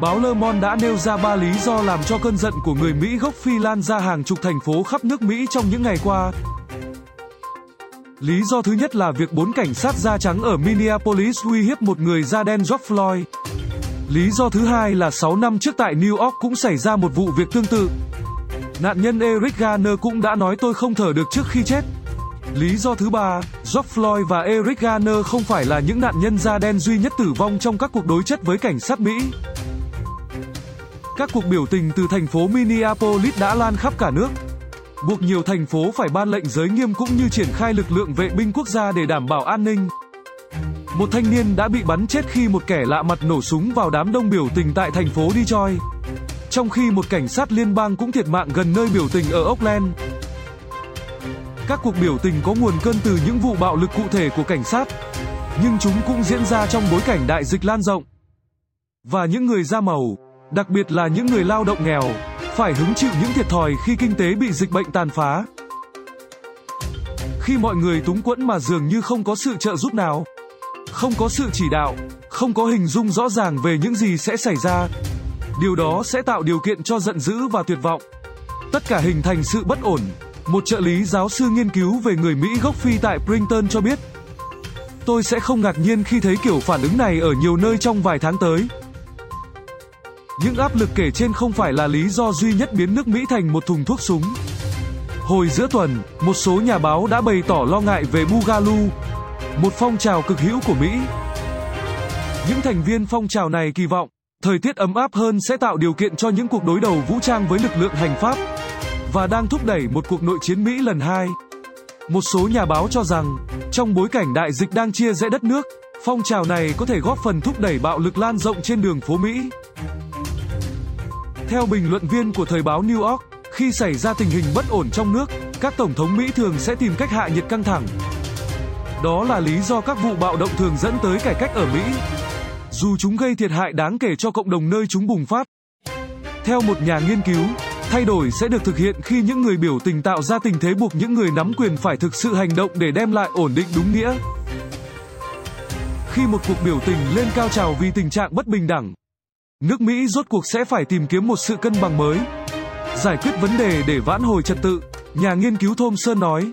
báo Le Monde đã nêu ra ba lý do làm cho cơn giận của người Mỹ gốc Phi lan ra hàng chục thành phố khắp nước Mỹ trong những ngày qua. Lý do thứ nhất là việc bốn cảnh sát da trắng ở Minneapolis uy hiếp một người da đen George Floyd. Lý do thứ hai là 6 năm trước tại New York cũng xảy ra một vụ việc tương tự. Nạn nhân Eric Garner cũng đã nói tôi không thở được trước khi chết. Lý do thứ ba, George Floyd và Eric Garner không phải là những nạn nhân da đen duy nhất tử vong trong các cuộc đối chất với cảnh sát Mỹ. Các cuộc biểu tình từ thành phố Minneapolis đã lan khắp cả nước, buộc nhiều thành phố phải ban lệnh giới nghiêm cũng như triển khai lực lượng vệ binh quốc gia để đảm bảo an ninh. Một thanh niên đã bị bắn chết khi một kẻ lạ mặt nổ súng vào đám đông biểu tình tại thành phố Detroit. Trong khi một cảnh sát liên bang cũng thiệt mạng gần nơi biểu tình ở Oakland. Các cuộc biểu tình có nguồn cơn từ những vụ bạo lực cụ thể của cảnh sát, nhưng chúng cũng diễn ra trong bối cảnh đại dịch lan rộng. Và những người da màu, đặc biệt là những người lao động nghèo, phải hứng chịu những thiệt thòi khi kinh tế bị dịch bệnh tàn phá. Khi mọi người túng quẫn mà dường như không có sự trợ giúp nào, không có sự chỉ đạo, không có hình dung rõ ràng về những gì sẽ xảy ra, điều đó sẽ tạo điều kiện cho giận dữ và tuyệt vọng. Tất cả hình thành sự bất ổn. Một trợ lý giáo sư nghiên cứu về người Mỹ gốc Phi tại Princeton cho biết, tôi sẽ không ngạc nhiên khi thấy kiểu phản ứng này ở nhiều nơi trong vài tháng tới. Những áp lực kể trên không phải là lý do duy nhất biến nước Mỹ thành một thùng thuốc súng. Hồi giữa tuần, một số nhà báo đã bày tỏ lo ngại về Bugalu, một phong trào cực hữu của Mỹ. Những thành viên phong trào này kỳ vọng, thời tiết ấm áp hơn sẽ tạo điều kiện cho những cuộc đối đầu vũ trang với lực lượng hành pháp và đang thúc đẩy một cuộc nội chiến Mỹ lần hai. Một số nhà báo cho rằng, trong bối cảnh đại dịch đang chia rẽ đất nước, phong trào này có thể góp phần thúc đẩy bạo lực lan rộng trên đường phố Mỹ. Theo bình luận viên của thời báo New York, khi xảy ra tình hình bất ổn trong nước, các tổng thống Mỹ thường sẽ tìm cách hạ nhiệt căng thẳng. Đó là lý do các vụ bạo động thường dẫn tới cải cách ở Mỹ, dù chúng gây thiệt hại đáng kể cho cộng đồng nơi chúng bùng phát. Theo một nhà nghiên cứu, thay đổi sẽ được thực hiện khi những người biểu tình tạo ra tình thế buộc những người nắm quyền phải thực sự hành động để đem lại ổn định đúng nghĩa. Khi một cuộc biểu tình lên cao trào vì tình trạng bất bình đẳng, Nước Mỹ rốt cuộc sẽ phải tìm kiếm một sự cân bằng mới, giải quyết vấn đề để vãn hồi trật tự, nhà nghiên cứu Thomson nói.